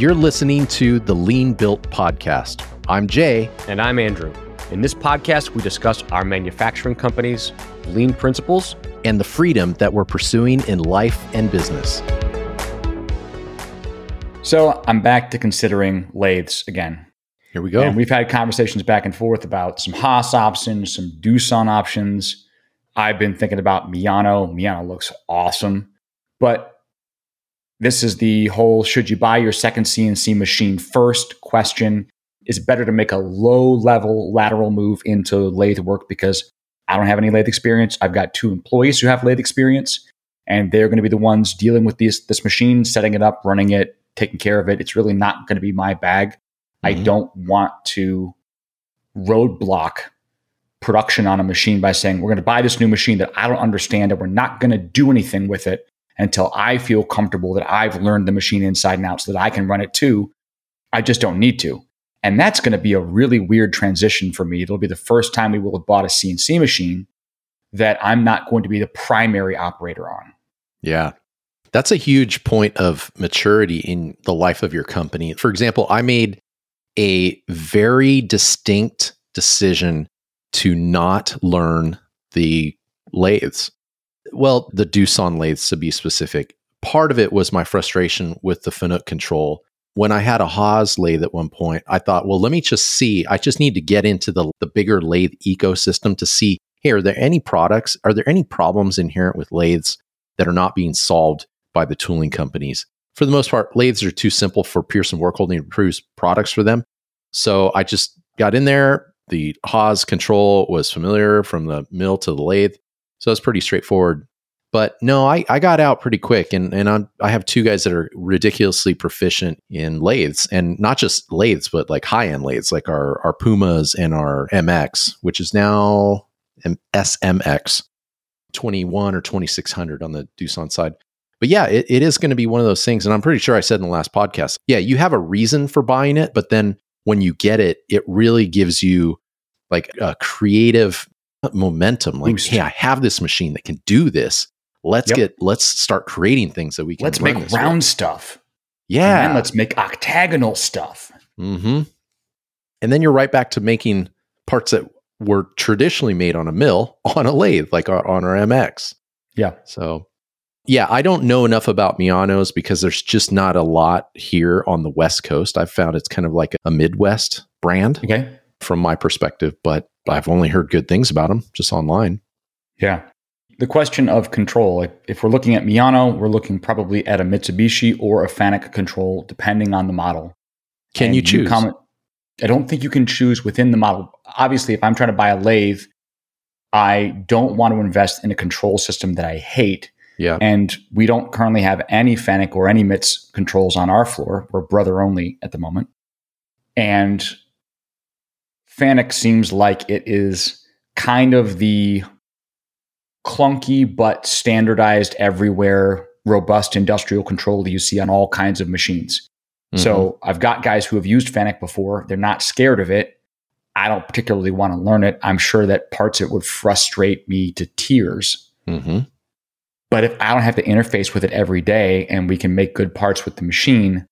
You're listening to the Lean Built Podcast. I'm Jay. And I'm Andrew. In this podcast, we discuss our manufacturing companies, lean principles, and the freedom that we're pursuing in life and business. So I'm back to considering lathes again. Here we go. And we've had conversations back and forth about some Haas options, some Doosan options. I've been thinking about Miyano. Miyano looks awesome. But this is the whole should you buy your second CNC machine first question. Is it better to make a low level lateral move into lathe work because I don't have any lathe experience? I've got two employees who have lathe experience, and they're going to be the ones dealing with this, this machine, setting it up, running it, taking care of it. It's really not going to be my bag. Mm-hmm. I don't want to roadblock production on a machine by saying, we're going to buy this new machine that I don't understand and we're not going to do anything with it until I feel comfortable that I've learned the machine inside and out so that I can run it too. I just don't need to. And that's going to be a really weird transition for me. It'll be the first time we will have bought a CNC machine that I'm not going to be the primary operator on. Yeah. That's a huge point of maturity in the life of your company. For example, I made a very distinct decision to not learn the lathes well, the Doosan lathes to be specific. Part of it was my frustration with the Fanuc control. When I had a Haas lathe at one point, I thought, well, let me just see. I just need to get into the, the bigger lathe ecosystem to see hey, are there any products? Are there any problems inherent with lathes that are not being solved by the tooling companies? For the most part, lathes are too simple for Pierson Workholding to produce products for them. So I just got in there. The Haas control was familiar from the mill to the lathe. So it's pretty straightforward. But no, I, I got out pretty quick, and and I'm, I have two guys that are ridiculously proficient in lathes, and not just lathes, but like high end lathes, like our our Pumas and our MX, which is now SMX, twenty one or twenty six hundred on the Doosan side. But yeah, it, it is going to be one of those things, and I'm pretty sure I said in the last podcast, yeah, you have a reason for buying it, but then when you get it, it really gives you like a creative momentum like Boost. hey i have this machine that can do this. Let's yep. get let's start creating things that we can let's make round stuff. Yeah. and let's make octagonal stuff. Mm-hmm. And then you're right back to making parts that were traditionally made on a mill on a lathe like our, on our mx yeah. So yeah i don't know enough about Miyanos because there's just not a lot here on the west coast. I've found it's kind of like a midwest brand okay. from my perspective but I've only heard good things about them just online. Yeah. The question of control, like if we're looking at Miyano, we're looking probably at a Mitsubishi or a Fanuc control, depending on the model. Can and you choose? You comment, I don't think you can choose within the model. Obviously, if I'm trying to buy a lathe, I don't want to invest in a control system that I hate. Yeah. And we don't currently have any Fanuc or any MITS controls on our floor. We're brother only at the moment. And Fanuc seems like it is kind of the clunky but standardized everywhere robust industrial control that you see on all kinds of machines. Mm-hmm. So I've got guys who have used Fanuc before. They're not scared of it. I don't particularly want to learn it. I'm sure that parts of it would frustrate me to tears. Mm-hmm. But if I don't have to interface with it every day and we can make good parts with the machine,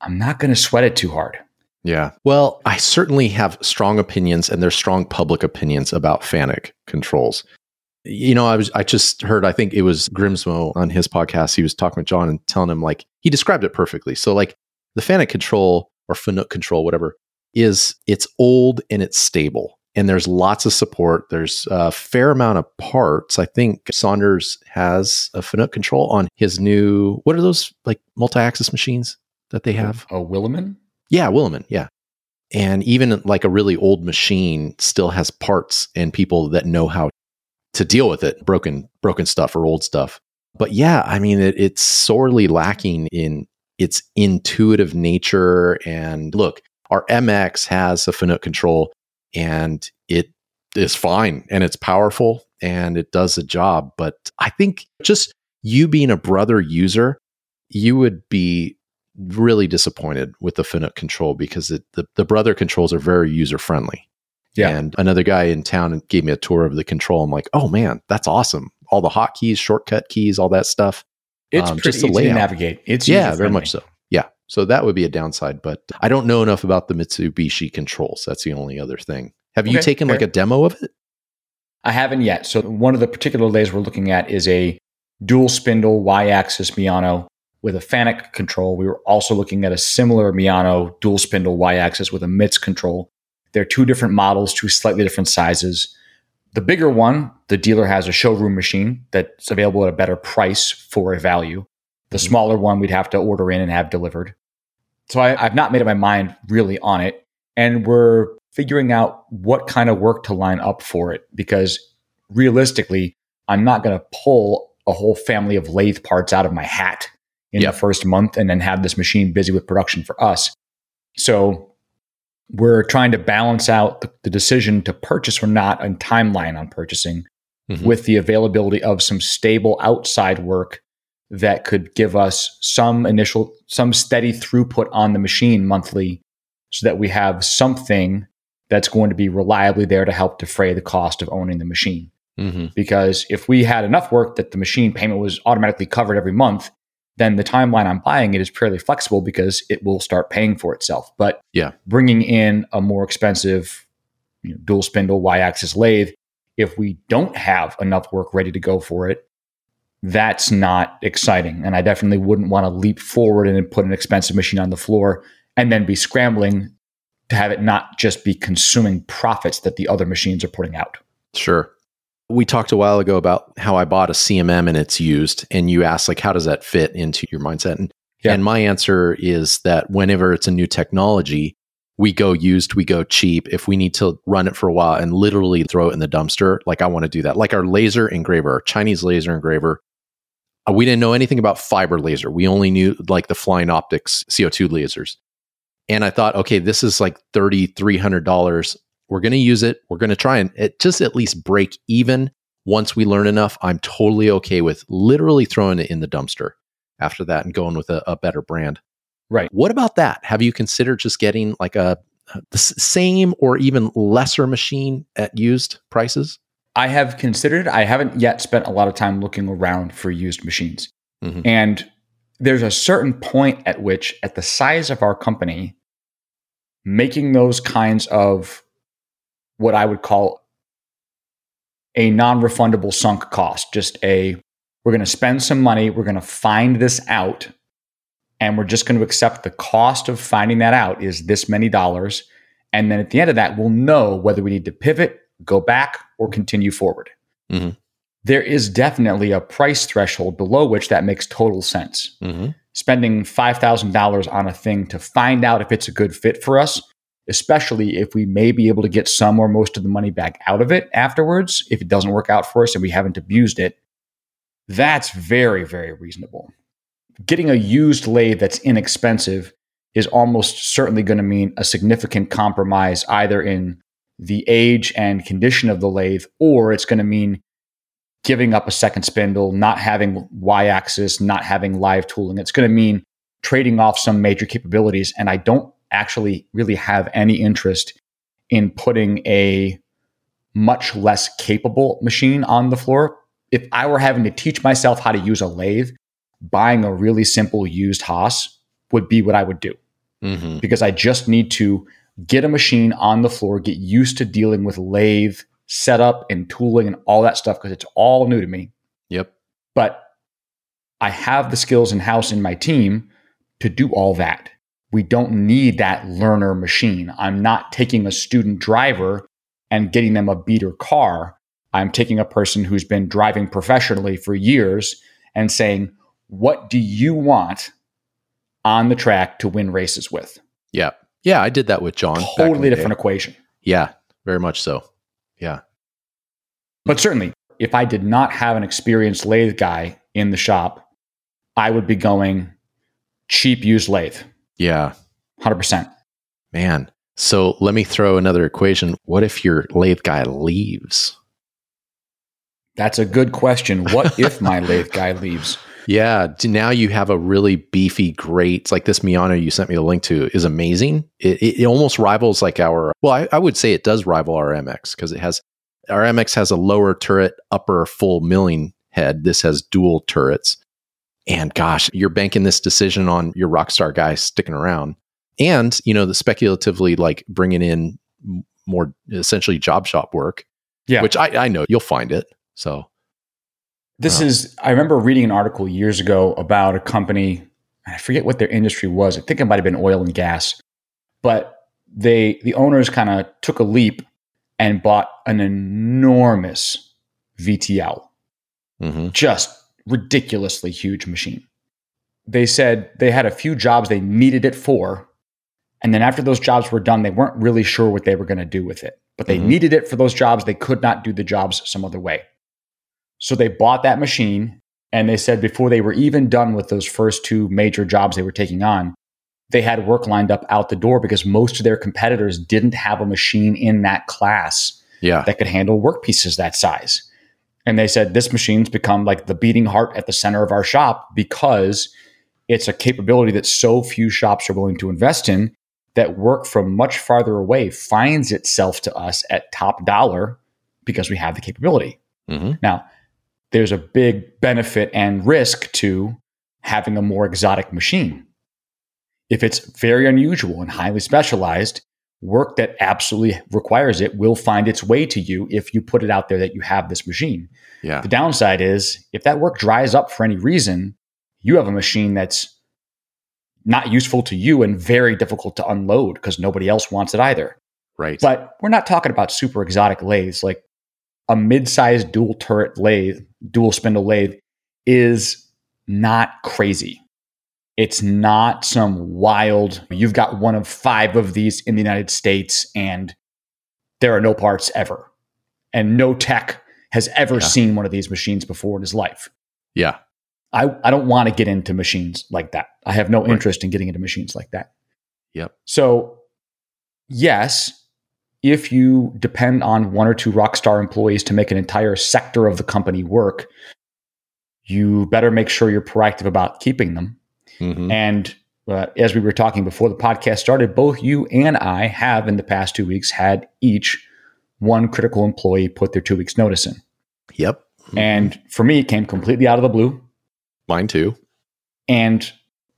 I'm not going to sweat it too hard. Yeah. Well, I certainly have strong opinions and there's strong public opinions about Fanuc controls. You know, I was I just heard I think it was Grimsmo on his podcast. He was talking with John and telling him like he described it perfectly. So like the Fanuc control or Fanuc control, whatever, is it's old and it's stable. And there's lots of support. There's a fair amount of parts. I think Saunders has a Fanuc control on his new what are those like multi-axis machines that they have? A Willemin? Yeah, Willemin. Yeah. And even like a really old machine still has parts and people that know how to deal with it, broken, broken stuff or old stuff. But yeah, I mean, it, it's sorely lacking in its intuitive nature. And look, our MX has a Fanuc control and it is fine and it's powerful and it does the job. But I think just you being a brother user, you would be really disappointed with the Fanuc control because it, the, the brother controls are very user friendly. Yeah. And another guy in town gave me a tour of the control. I'm like, oh man, that's awesome. All the hotkeys, shortcut keys, all that stuff. It's um, easy to navigate. It's yeah, very much so. Yeah. So that would be a downside, but I don't know enough about the Mitsubishi controls. That's the only other thing. Have you Okay, taken like a demo of it? I haven't yet. So one of the particular lathes we're looking at is a dual spindle Y-axis Miyano with a Fanuc control. We were also looking at a similar Miyano dual spindle Y-axis with a MITS control. They're two different models, two slightly different sizes. The bigger one, the dealer has a showroom machine that's available at a better price for a value. The Mhm. smaller one we'd have to order in and have delivered. So I, I've not made up my mind really on it. And we're figuring out what kind of work to line up for it because realistically, I'm not going to pull a whole family of lathe parts out of my hat in Yeah. the first month and then have this machine busy with production for us. So we're trying to balance out the, the decision to purchase or not and timeline on purchasing Mhm. with the availability of some stable outside work that could give us some initial some steady throughput on the machine monthly so that we have something that's going to be reliably there to help defray the cost of owning the machine Mhm. because if we had enough work that the machine payment was automatically covered every month then the timeline i'm buying it is fairly flexible because it will start paying for itself but Yeah. bringing in a more expensive you know, dual spindle y-axis lathe if we don't have enough work ready to go for it that's not exciting and i definitely wouldn't want to leap forward and put an expensive machine on the floor and then be scrambling to have it not just be consuming profits that the other machines are putting out Sure. We talked a while ago about how I bought a CMM and it's used, and you asked like, how does that fit into your mindset? And, Yeah. and my answer is that whenever it's a new technology, we go used, we go cheap. If we need to run it for a while and literally throw it in the dumpster, like I want to do that. Like our laser engraver, our Chinese laser engraver, uh, we didn't know anything about fiber laser. We only knew like the flying optics CO2 lasers. And I thought, okay, this is like thirty, three hundred dollars. We're going to use it. We're going to try and it just at least break even. Once we learn enough, I'm totally okay with literally throwing it in the dumpster after that and going with a, a better brand. Right. What about that? Have you considered just getting like a the same or even lesser machine at used prices? I have considered, I haven't yet spent a lot of time looking around for used machines. Mhm. And there's a certain point at which, at the size of our company, making those kinds of what I would call a non refundable sunk cost, just a we're going to spend some money, we're going to find this out, and we're just going to accept the cost of finding that out is this many dollars. And then at the end of that, we'll know whether we need to pivot, go back, or continue forward. Mhm. There is definitely a price threshold below which that makes total sense. Mhm. Spending $5,000 on a thing to find out if it's a good fit for us, especially if we may be able to get some or most of the money back out of it afterwards, if it doesn't work out for us and we haven't abused it, that's very, very reasonable. Getting a used lathe that's inexpensive is almost certainly going to mean a significant compromise either in the age and condition of the lathe, or it's going to mean giving up a second spindle, not having Y axis, not having live tooling. It's going to mean trading off some major capabilities. And I don't actually really have any interest in putting a much less capable machine on the floor. If I were having to teach myself how to use a lathe, buying a really simple used Haas would be what I would do Mhm. because I just need to get a machine on the floor, get used to dealing with lathe setup and tooling and all that stuff because it's all new to me. Yep. But I have the skills in house in my team to do all that. We don't need that learner machine. I'm not taking a student driver and getting them a beater car. I'm taking a person who's been driving professionally for years and saying, What do you want on the track to win races with? Yeah. Yeah. I did that with John. totally different day. equation. Yeah. Very much so. Yeah. But certainly, if I did not have an experienced lathe guy in the shop, I would be going cheap used lathe, Yeah. 100%. Man. So let me throw another equation. What if your lathe guy leaves? That's a good question. What if my lathe guy leaves? Yeah. Now you have a really beefy, great, like this Miyano you sent me the link to is amazing. It, it, it almost rivals like our, well, I, I would say it does rival our MX because it has, our MX has a lower turret, upper full milling head. This has dual turrets. And gosh, you're banking this decision on your rock star guy sticking around. And, you know, the speculatively like bringing in more essentially job shop work. Yeah. Which I, I know you'll find it. So this is, I remember reading an article years ago about a company. I forget what their industry was. I think it might have been oil and gas, but they, the owners kind of took a leap and bought an enormous VTL, mm-hmm. just ridiculously huge machine. They said they had a few jobs they needed it for. And then after those jobs were done, they weren't really sure what they were going to do with it, but they Mhm. needed it for those jobs. They could not do the jobs some other way. So they bought that machine. And they said before they were even done with those first two major jobs they were taking on, they had work lined up out the door because most of their competitors didn't have a machine in that class yeah. that could handle work pieces that size. And they said this machine's become like the beating heart at the center of our shop because it's a capability that so few shops are willing to invest in that work from much farther away finds itself to us at top dollar because we have the capability. hmm Now, there's a big benefit and risk to having a more exotic machine. If it's very unusual and highly specialized, work that absolutely requires it will find its way to you if you put it out there that you have this machine. Yeah. The downside is if that work dries up for any reason, you have a machine that's not useful to you and very difficult to unload because nobody else wants it either. Right. But we're not talking about super exotic lathes. Like a mid-sized dual turret lathe, dual spindle lathe is not crazy. It's not some wild, you've got one of five of these in the United States and there are no parts ever. And no tech has ever Yeah. seen one of these machines before in his life. yeah. I, I don't want to get into machines like that. I have no Right. interest in getting into machines like that. Yep. So, yes, if you depend on one or two rockstar employees to make an entire sector of the company work, you better make sure you're proactive about keeping them. Hmm And uh, as we were talking before the podcast started, both you and I have in the past two weeks had each one critical employee put their two weeks notice in. Yep. And for me, it came completely out of the blue. mine too. and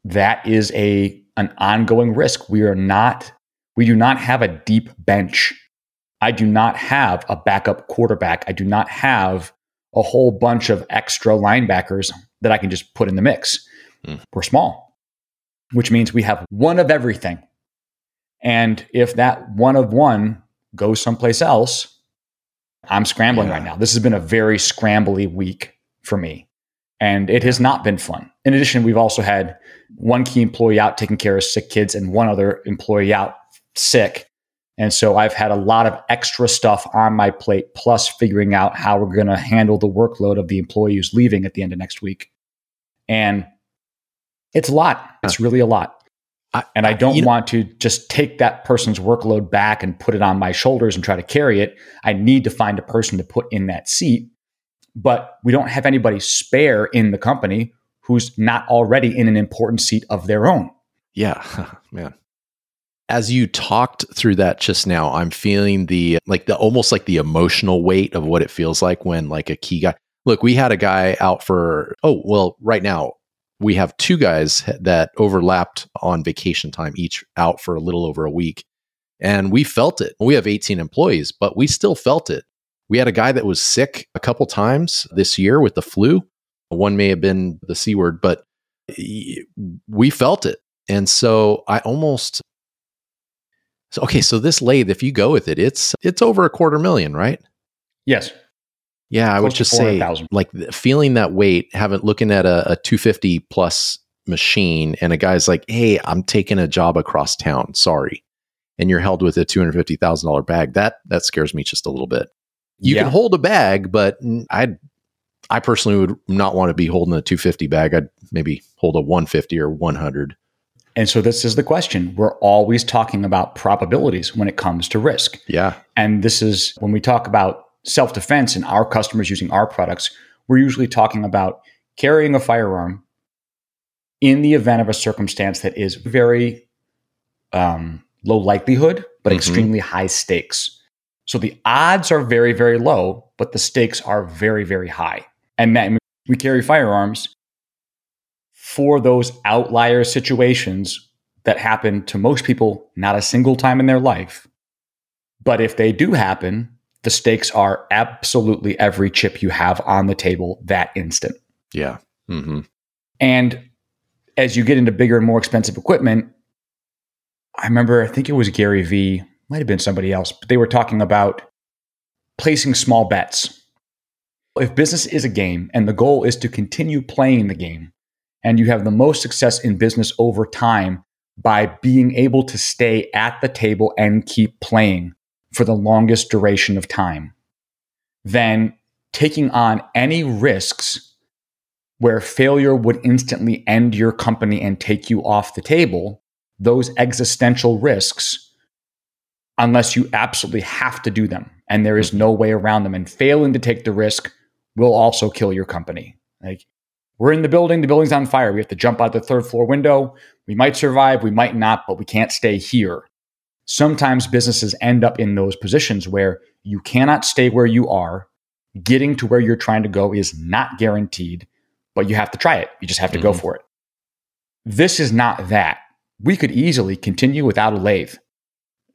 that is a an ongoing risk we are not we do not have a deep bench i do not have a backup quarterback i do not have a whole bunch of extra linebackers that i can just put in the mix Hmm. we're small which means we have one of everything and if that one of one goes someplace else i'm scrambling Yeah. right now this has been a very scrambly week for me and it has not been fun. In addition, we've also had one key employee out taking care of sick kids and one other employee out sick. And so I've had a lot of extra stuff on my plate, plus figuring out how we're going to handle the workload of the employee who's leaving at the end of next week. And it's a lot. It's really a lot. I- and I uh, don't you know- want to just take that person's workload back and put it on my shoulders and try to carry it. I need to find a person to put in that seat but we don't have anybody spare in the company who's not already in an important seat of their own. Yeah, man. As you talked through that just now, I'm feeling the like the almost like the emotional weight of what it feels like when like a key guy. Look, we had a guy out for oh, well, right now we have two guys that overlapped on vacation time each out for a little over a week. And we felt it. We have 18 employees, but we still felt it. We had a guy that was sick a couple times this year with the flu. One may have been the C word, but we felt it. And so I almost so okay, so this lathe, if you go with it, it's it's over a quarter million, right? Yes. Yeah, I would just say 400,000. like feeling that weight, having looking at a, a 250 plus machine, and a guy's like, "Hey, I'm taking a job across town. Sorry," and you're held with a two hundred fifty thousand dollar bag. That that scares me just a little bit. You Yeah. can hold a bag, but I I personally would not want to be holding a 250 bag. I'd maybe hold a 150 or 100. And so this is the question. We're always talking about probabilities when it comes to risk. Yeah, And this is when we talk about self defense and our customers using our products, we're usually talking about carrying a firearm in the event of a circumstance that is very um, low likelihood, but Mhm. extremely high stakes. So the odds are very, very low, but the stakes are very, very high. And that we carry firearms for those outlier situations that happen to most people not a single time in their life. But if they do happen, the stakes are absolutely every chip you have on the table that instant. Yeah. Mm-hmm. And as you get into bigger and more expensive equipment, I remember, I think it was Gary Vee, might have been somebody else, but they were talking about placing small bets. If business is a game and the goal is to continue playing the game, and you have the most success in business over time by being able to stay at the table and keep playing for the longest duration of time, then taking on any risks where failure would instantly end your company and take you off the table, those existential risks, unless you absolutely have to do them and there is no way around them, and failing to take the risk will also kill your company. Like we're in the building, the building's on fire. We have to jump out the third floor window. We might survive, we might not, but we can't stay here. Sometimes businesses end up in those positions where you cannot stay where you are. Getting to where you're trying to go is not guaranteed but you have to try it. You just have to mm-hmm. go for it. This is not that. We could easily continue without a lathe.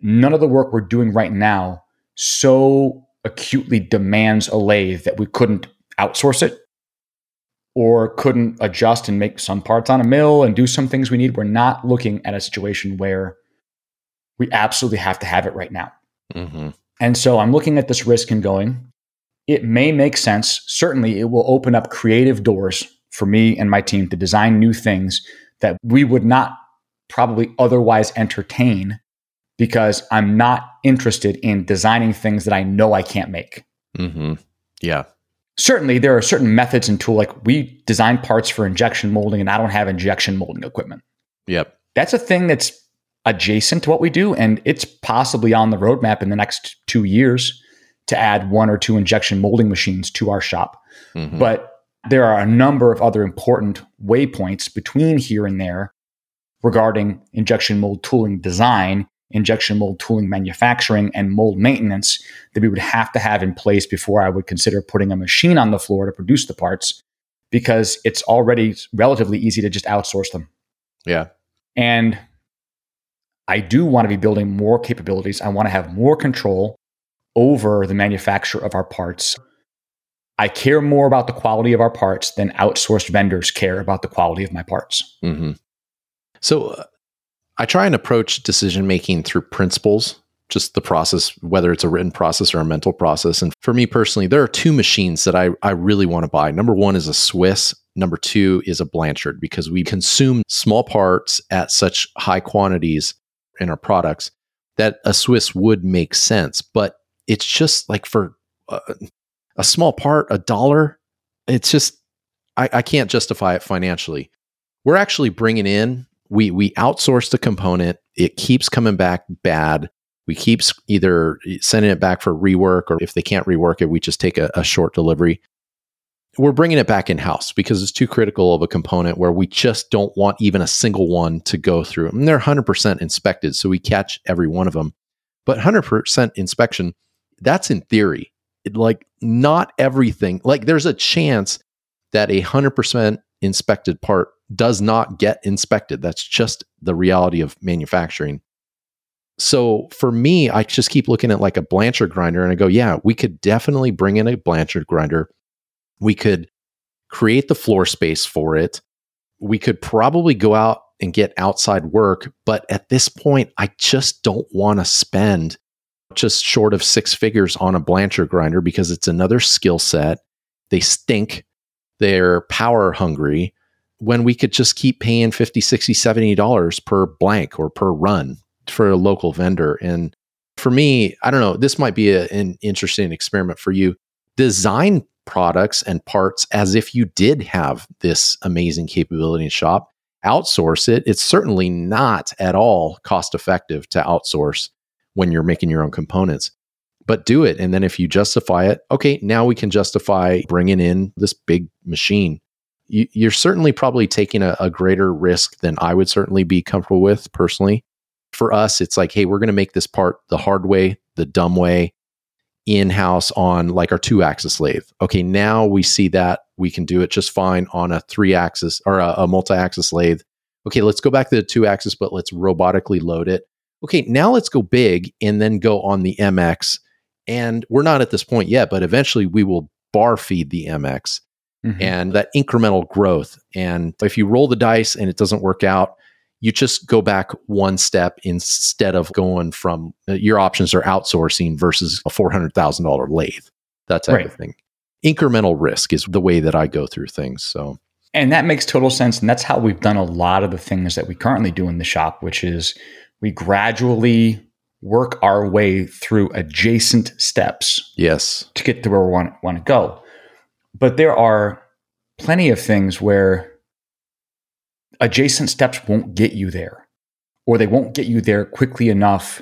None of the work we're doing right now so acutely demands a lathe that we couldn't outsource it or couldn't adjust and make some parts on a mill and do some things we need. We're not looking at a situation where we absolutely have to have it right now. Mm-hmm. And so I'm looking at this risk and going, it may make sense. Certainly, it will open up creative doors for me and my team to design new things that we would not probably otherwise entertain because I'm not interested in designing things that I know I can't make. Mm-hmm. Yeah. Certainly, there are certain methods and tool like we design parts for injection molding, and I don't have injection molding equipment. Yep. That's a thing that's adjacent to what we do, and it's possibly on the roadmap in the next two years to add one or two injection molding machines to our shop. Mm-hmm. But there are a number of other important waypoints between here and there regarding injection mold tooling design, injection mold tooling manufacturing, and mold maintenance that we would have to have in place before I would consider putting a machine on the floor to produce the parts because it's already relatively easy to just outsource them. Yeah. And I do want to be building more capabilities. I want to have more control over the manufacture of our parts. I care more about the quality of our parts than outsourced vendors care about the quality of my parts. Mm-hmm. So uh, I try and approach decision making through principles, just the process, whether it's a written process or a mental process. And for me personally, there are two machines that I, I really want to buy. Number one is a Swiss. Number two is a Blanchard because we consume small parts at such high quantities in our products that a Swiss would make sense. But it's just like for uh, a small part, a dollar, it's just, I, I can't justify it financially. We're actually bringing in, we, we outsource the component. It keeps coming back bad. We keep either sending it back for rework, or if they can't rework it, we just take a, a short delivery. We're bringing it back in house because it's too critical of a component where we just don't want even a single one to go through. And they're 100% inspected, so we catch every one of them. But 100% inspection, that's in theory. It, like not everything, like there's a chance that a 100% inspected part does not get inspected. That's just the reality of manufacturing. So for me, I just keep looking at like a Blanchard grinder and I go, yeah, we could definitely bring in a Blanchard grinder. We could create the floor space for it. We could probably go out and get outside work. But at this point, I just don't want to spend just short of six figures on a Blanchard grinder because it's another skill set. They stink. They're power hungry when we could just keep paying 50, 60, 70 dollars per blank or per run for a local vendor. And for me, I don't know, this might be a, an interesting experiment for you. Design products and parts as if you did have this amazing capability in shop. Outsource it. It's certainly not at all cost effective to outsource when you're making your own components. But do it. And then if you justify it, okay, now we can justify bringing in this big machine. You, are certainly probably taking a, a greater risk than I would certainly be comfortable with personally. For us, it's like, hey, we're going to make this part the hard way, the dumb way. In house on like our two axis lathe. Okay, now we see that we can do it just fine on a three axis or a, a multi axis lathe. Okay, let's go back to the two axis, but let's robotically load it. Okay, now let's go big and then go on the MX. And we're not at this point yet, but eventually we will bar feed the MX mm-hmm. and that incremental growth. And if you roll the dice and it doesn't work out, you just go back one step instead of going from uh, your options are outsourcing versus a $400,000 lathe, that type right. of thing. Incremental risk is the way that I go through things. So, and that makes total sense. And that's how we've done a lot of the things that we currently do in the shop, which is we gradually work our way through adjacent steps. Yes. To get to where we want, want to go. But there are plenty of things where adjacent steps won't get you there, or they won't get you there quickly enough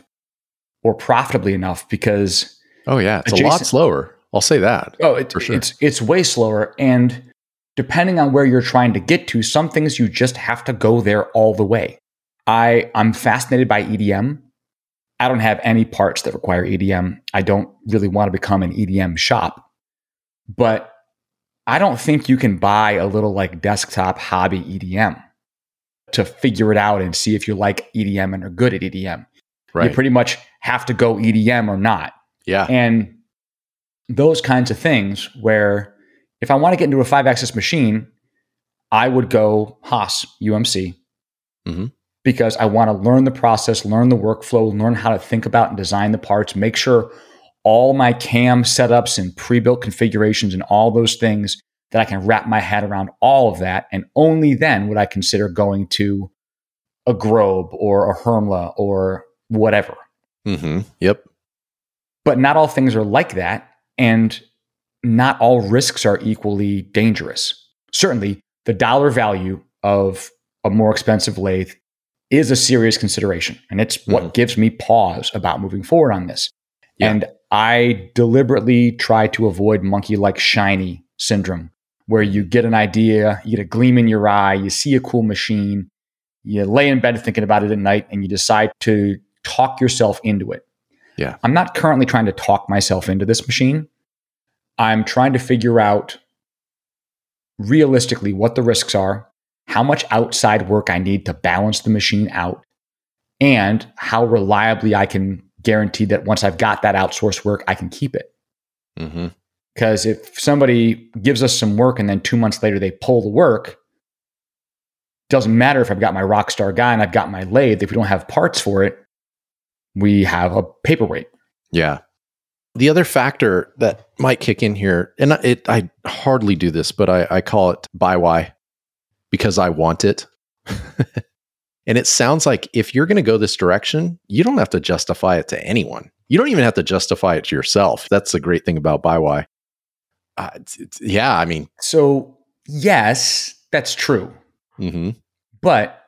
or profitably enough because. Oh, yeah. It's adjacent, a lot slower. I'll say that. Oh, it, sure. it's, it's way slower. And depending on where you're trying to get to, some things you just have to go there all the way. I, I'm fascinated by EDM. I don't have any parts that require EDM. I don't really want to become an EDM shop. But I don't think you can buy a little like desktop hobby EDM to figure it out and see if you like EDM and are good at EDM. Right. You pretty much have to go EDM or not. Yeah. And those kinds of things where if I want to get into a five axis machine, I would go Haas UMC mm-hmm. because I want to learn the process, learn the workflow, learn how to think about and design the parts, make sure all my cam setups and pre-built configurations and all those things that I can wrap my head around all of that. And only then would I consider going to a Grob or a Hermle or whatever. Mm-hmm. Yep. But not all things are like that. And not all risks are equally dangerous. Certainly, the dollar value of a more expensive lathe is a serious consideration. And it's mm-hmm. what gives me pause about moving forward on this. Yeah. And I deliberately try to avoid monkey like shiny syndrome, where you get an idea, you get a gleam in your eye, you see a cool machine, you lay in bed thinking about it at night, and you decide to talk yourself into it. Yeah. I'm not currently trying to talk myself into this machine. I'm trying to figure out realistically what the risks are, how much outside work I need to balance the machine out, and how reliably I can guarantee that once I've got that outsourced work, I can keep it. Mm-hmm. Because if somebody gives us some work and then two months later they pull the work, doesn't matter if I've got my rock star guy and I've got my lathe. If we don't have parts for it, we have a paperweight. Yeah. The other factor that might kick in here, and it, I hardly do this, but I, I call it buy why because I want it. And it sounds like if you're going to go this direction, you don't have to justify it to anyone. You don't even have to justify it to yourself. That's the great thing about buy why. Uh, it's, it's, yeah, I mean, so yes, that's true. Mm-hmm. But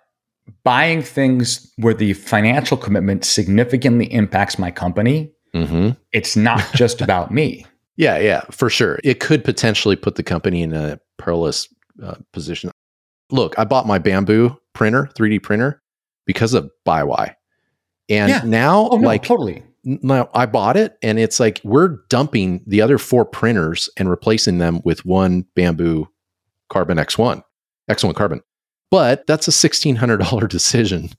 buying things where the financial commitment significantly impacts my company, mm-hmm. it's not just about me. Yeah, yeah, for sure. It could potentially put the company in a perilous uh, position. Look, I bought my Bambu printer, 3D printer, because of BuyWhy. And yeah. now, oh, no, like, totally. Now I bought it, and it's like we're dumping the other four printers and replacing them with one Bambu Carbon X1, X1 Carbon. But that's a sixteen hundred dollar decision.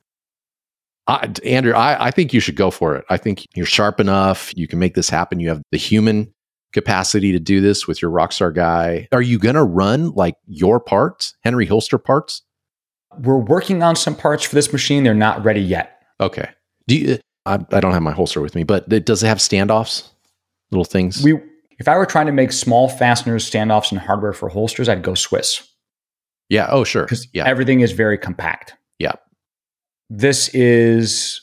I, Andrew, I, I think you should go for it. I think you're sharp enough. You can make this happen. You have the human capacity to do this with your Rockstar guy. Are you going to run like your parts, Henry Holster parts? We're working on some parts for this machine. They're not ready yet. Okay. Do you? I, I don't have my holster with me, but it, does it have standoffs? Little things. We, if I were trying to make small fasteners, standoffs, and hardware for holsters, I'd go Swiss. Yeah. Oh, sure. Because yeah. everything is very compact. Yeah. This is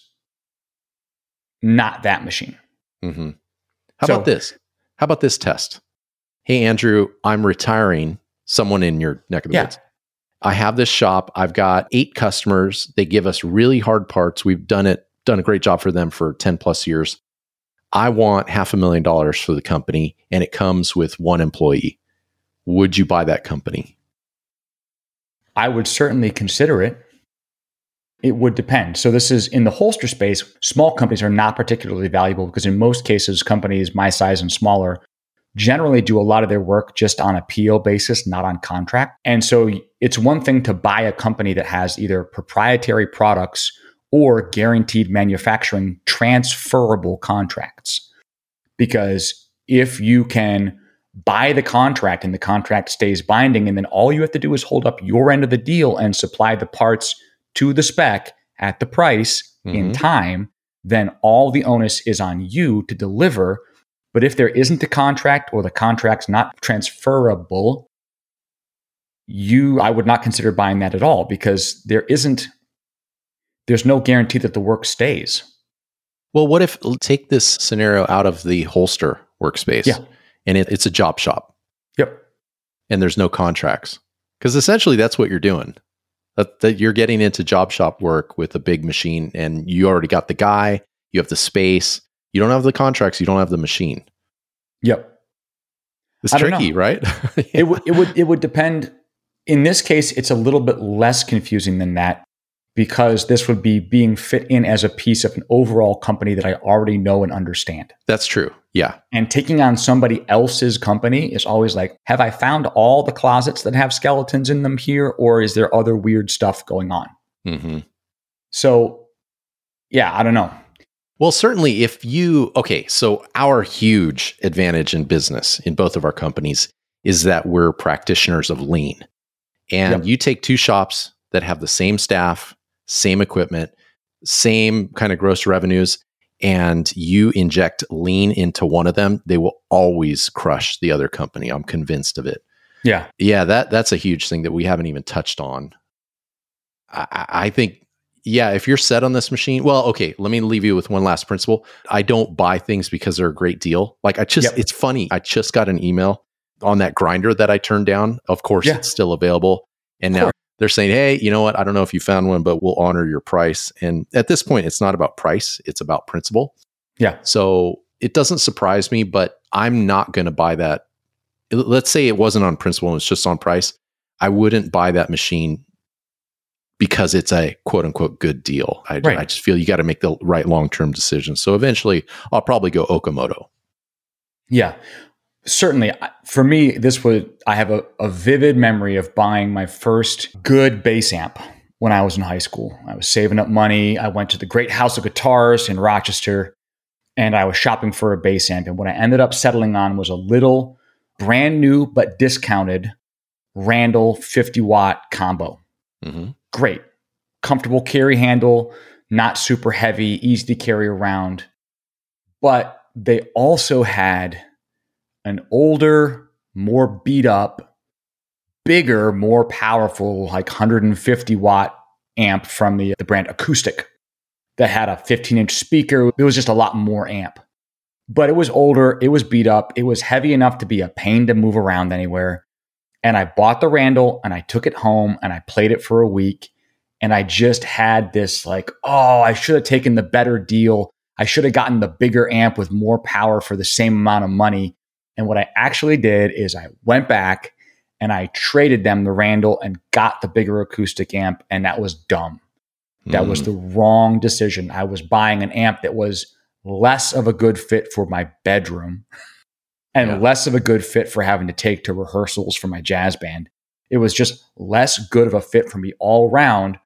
not that machine. Mm-hmm. How so, about this? How about this test? Hey, Andrew, I'm retiring. Someone in your neck of the yeah. woods. I have this shop. I've got eight customers. They give us really hard parts. We've done it, done a great job for them for 10 plus years. I want half a million dollars for the company and it comes with one employee. Would you buy that company? I would certainly consider it. It would depend. So, this is in the holster space, small companies are not particularly valuable because, in most cases, companies my size and smaller generally do a lot of their work just on a PO basis, not on contract. And so, it's one thing to buy a company that has either proprietary products or guaranteed manufacturing transferable contracts. Because if you can buy the contract and the contract stays binding, and then all you have to do is hold up your end of the deal and supply the parts to the spec at the price mm-hmm. in time, then all the onus is on you to deliver. But if there isn't a contract or the contract's not transferable, you I would not consider buying that at all because there isn't there's no guarantee that the work stays. Well, what if take this scenario out of the holster workspace? Yeah. And it, it's a job shop. Yep. And there's no contracts. Because essentially that's what you're doing. That, that you're getting into job shop work with a big machine and you already got the guy, you have the space, you don't have the contracts, you don't have the machine. Yep. It's tricky, right? yeah. It would it would it would depend. In this case, it's a little bit less confusing than that because this would be being fit in as a piece of an overall company that I already know and understand. That's true. Yeah. And taking on somebody else's company is always like, have I found all the closets that have skeletons in them here, or is there other weird stuff going on? Mm-hmm. So, yeah, I don't know. Well, certainly, if you, okay, so our huge advantage in business in both of our companies is that we're practitioners of lean. And yep. you take two shops that have the same staff, same equipment, same kind of gross revenues, and you inject lean into one of them, they will always crush the other company. I'm convinced of it. Yeah. Yeah, that that's a huge thing that we haven't even touched on. I, I think, yeah, if you're set on this machine, well, okay, let me leave you with one last principle. I don't buy things because they're a great deal. Like I just, yep. it's funny. I just got an email on that grinder that I turned down. Of course, yeah. it's still available. And now they're saying, hey, you know what? I don't know if you found one, but we'll honor your price. And at this point, it's not about price, it's about principle. Yeah. So it doesn't surprise me, but I'm not going to buy that. Let's say it wasn't on principle and it's just on price. I wouldn't buy that machine because it's a quote unquote good deal. I, right. I just feel you got to make the right long term decision. So eventually, I'll probably go Okamoto. Yeah certainly for me this would i have a, a, vivid memory of buying my first good bass amp when i was in high school. I was saving up money. I went to the great house of guitars in rochester and i was shopping for a bass amp. And what i ended up settling on was a little brand new but discounted randall 50 watt combo. Mm-hmm. great. Comfortable carry handle not super heavy easy to carry around. But they also had an older, more beat up, bigger, more powerful, like 150 watt amp from the, the brand Acoustic that had a 15 inch speaker. It was just a lot more amp. But it was older, it was beat up, it was heavy enough to be a pain to move around anywhere. And I bought the Randall and I took it home and I played it for a week. And I just had this like, oh, I should have taken the better deal. I should have gotten the bigger amp with more power for the same amount of money. And what I actually did is I went back and I traded them the Randall and got the bigger acoustic amp. And that was dumb. That mm. was the wrong decision. I was buying an amp that was less of a good fit for my bedroom and yeah. less of a good fit for having to take to rehearsals for my jazz band. It was just less good of a fit for me all around.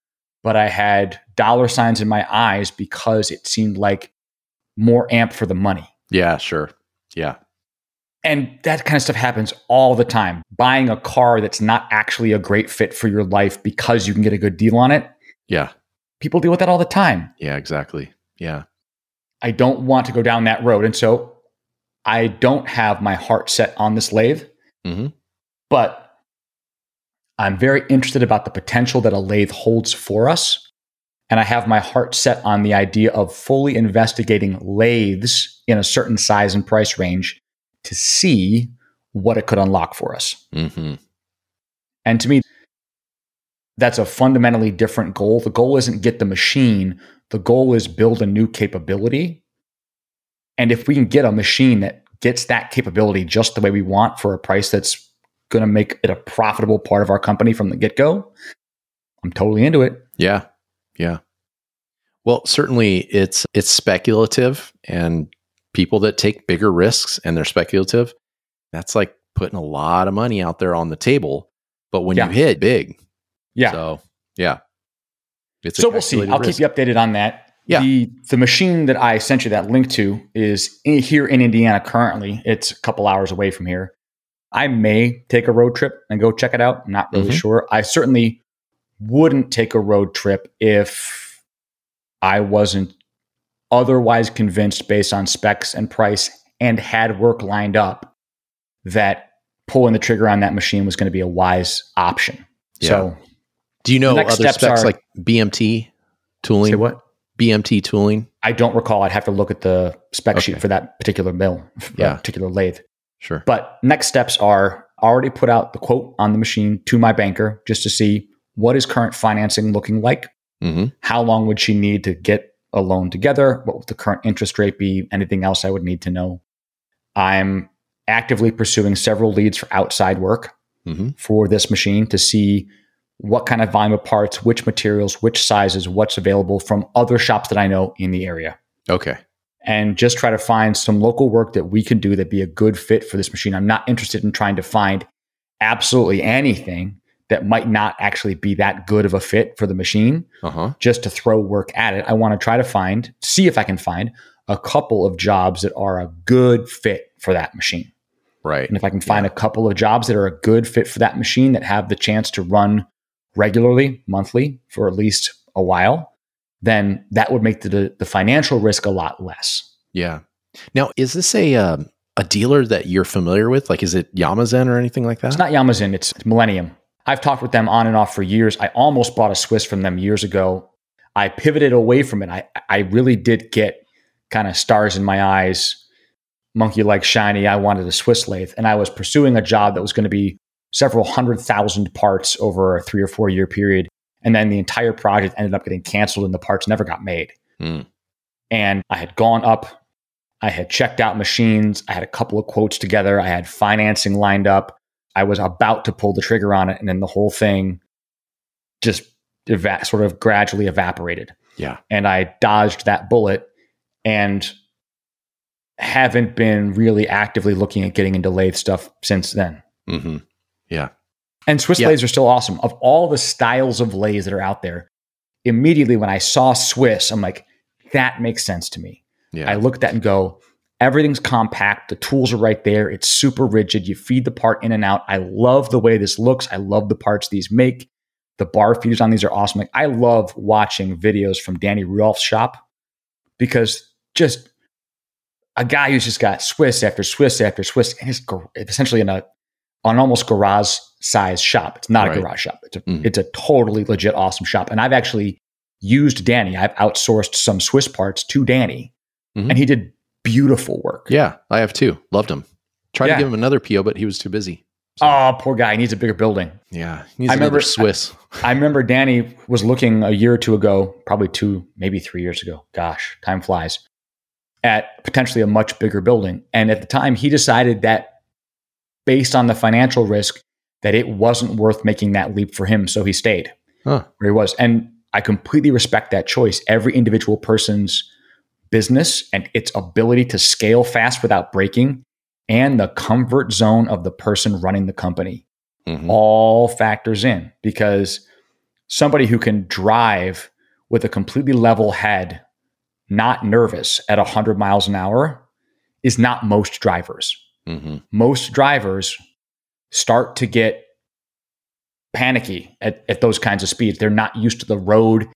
But I had dollar signs in my eyes because it seemed like more amp for the money. Yeah, sure. Yeah. And that kind of stuff happens all the time. Buying a car that's not actually a great fit for your life because you can get a good deal on it. Yeah. People deal with that all the time. Yeah, exactly. Yeah. I don't want to go down that road. And so I don't have my heart set on this lathe. Mm-hmm. But I'm very interested about the potential that a lathe holds for us. And I have my heart set on the idea of fully investigating lathes in a certain size and price range to see what it could unlock for us. Mm-hmm. And to me, that's a fundamentally different goal. The goal isn't get the machine, the goal is build a new capability. And if we can get a machine that gets that capability just the way we want for a price that's going to make it a profitable part of our company from the get go, I'm totally into it. Yeah. Yeah. Well, certainly it's it's speculative and people that take bigger risks and they're speculative, that's like putting a lot of money out there on the table. But when Yeah. you hit big, Yeah. so yeah. It's a So we'll see. I'll risk. keep you updated on that. Yeah. The the machine that I sent you that link to is in, here in Indiana currently. It's a couple hours away from here. I may take a road trip and go check it out. I'm not really Mhm. sure. I certainly wouldn't take a road trip if I wasn't otherwise convinced based on specs and price and had work lined up that pulling the trigger on that machine was going to be a wise option. So Do you know other specs are- like BMT tooling? say what? BMT tooling? I don't recall. I'd have to look at the spec Okay. sheet for that particular mill, Yeah. that particular lathe. Sure. But next steps are already put out the quote on the machine to my banker just to see what is current financing looking like. hmm How long would she need to get a loan together? What would the current interest rate be? Anything else I would need to know? I'm actively pursuing several leads for outside work hmm for this machine to see what kind of volume of parts, which materials, which sizes, what's available from other shops that I know in the area Okay. and just try to find some local work that we can do that be a good fit for this machine. I'm not interested in trying to find absolutely anything that might not actually be that good of a fit for the machine Uh huh. just to throw work at it. I want to try to find, see if I can find a couple of jobs that are a good fit for that machine. Right. And if I can find a couple of jobs that are a good fit for that machine that have the chance to run regularly, monthly, for at least a while, then that would make the, the financial risk a lot less. Yeah. Now, is this a um a dealer that you're familiar with? Like, is it Yamazen or anything like that? It's not Yamazen, it's, it's Millennium. I've talked with them on and off for years. I almost bought a Swiss from them years ago. I pivoted away from it. I, I really did get kind of stars in my eyes, monkey like shiny. I wanted a Swiss lathe, and I was pursuing a job that was going to be several hundred thousand parts over a three or four year period. And then the entire project ended up getting canceled and the parts never got made. Hmm. And I had gone up, I had checked out machines, I had a couple of quotes together, I had financing lined up. I was about to pull the trigger on it, and then the whole thing just eva- sort of gradually evaporated. Yeah. And I dodged that bullet and haven't been really actively looking at getting into lathe stuff since then. Mm-hmm. Yeah. And Swiss Yeah. lathes are still awesome. Of all the styles of lathes that are out there, immediately when I saw Swiss, I'm like, that makes sense to me. Yeah. I look at that and go, everything's compact. The tools are right there. It's super rigid. You feed the part in and out. I love the way this looks. I love the parts these make. The bar feeders on these are awesome. Like I love watching videos from Danny Rudolph's shop because just a guy who's just got Swiss after Swiss after Swiss and it's essentially in a an almost garage size shop. It's not Right. a garage shop. It's a, Mhm. it's a totally legit awesome shop. And I've actually used Danny. I've outsourced some Swiss parts to Danny, Mhm. and he did beautiful work. yeah. I have too. Loved him. Tried Yeah. to give him another PO, but he was too busy. So, Oh, poor guy. He needs a bigger building. yeah. He needs I remember- Swiss. I remember Danny was looking a year or two ago, probably two, maybe three years ago. Gosh, time flies. At potentially a much bigger building. And at the time, he decided that based on the financial risk, that it wasn't worth making that leap for him. So he stayed Huh. where he was. And I completely respect that choice. Every individual person's business and its ability to scale fast without breaking and the comfort zone of the person running the company Mhm. all factors in because somebody who can drive with a completely level head, not nervous at 100 miles an hour, is not most drivers. Mhm. Most drivers start to get panicky at, at those kinds of speeds. They're not used to the road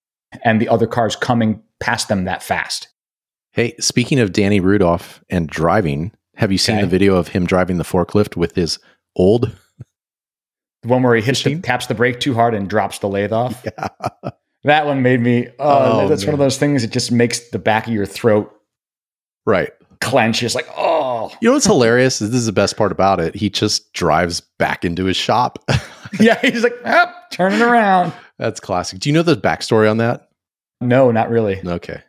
and the other cars coming past them that fast. Hey, speaking of Danny Rudolph and driving, have you seen Okay. the video of him driving the forklift with his old? The one where he hits the, taps the brake too hard and drops the lathe off. Yeah. That one made me. Oh, Oh, that's one of those things that just makes the back of your throat Right. clench. It's like, oh, You know what's hilarious? This is the best part about it. He just drives back into his shop. yeah. He's like, oh, turning around. That's classic. Do you know the backstory on that? No, not really. Okay.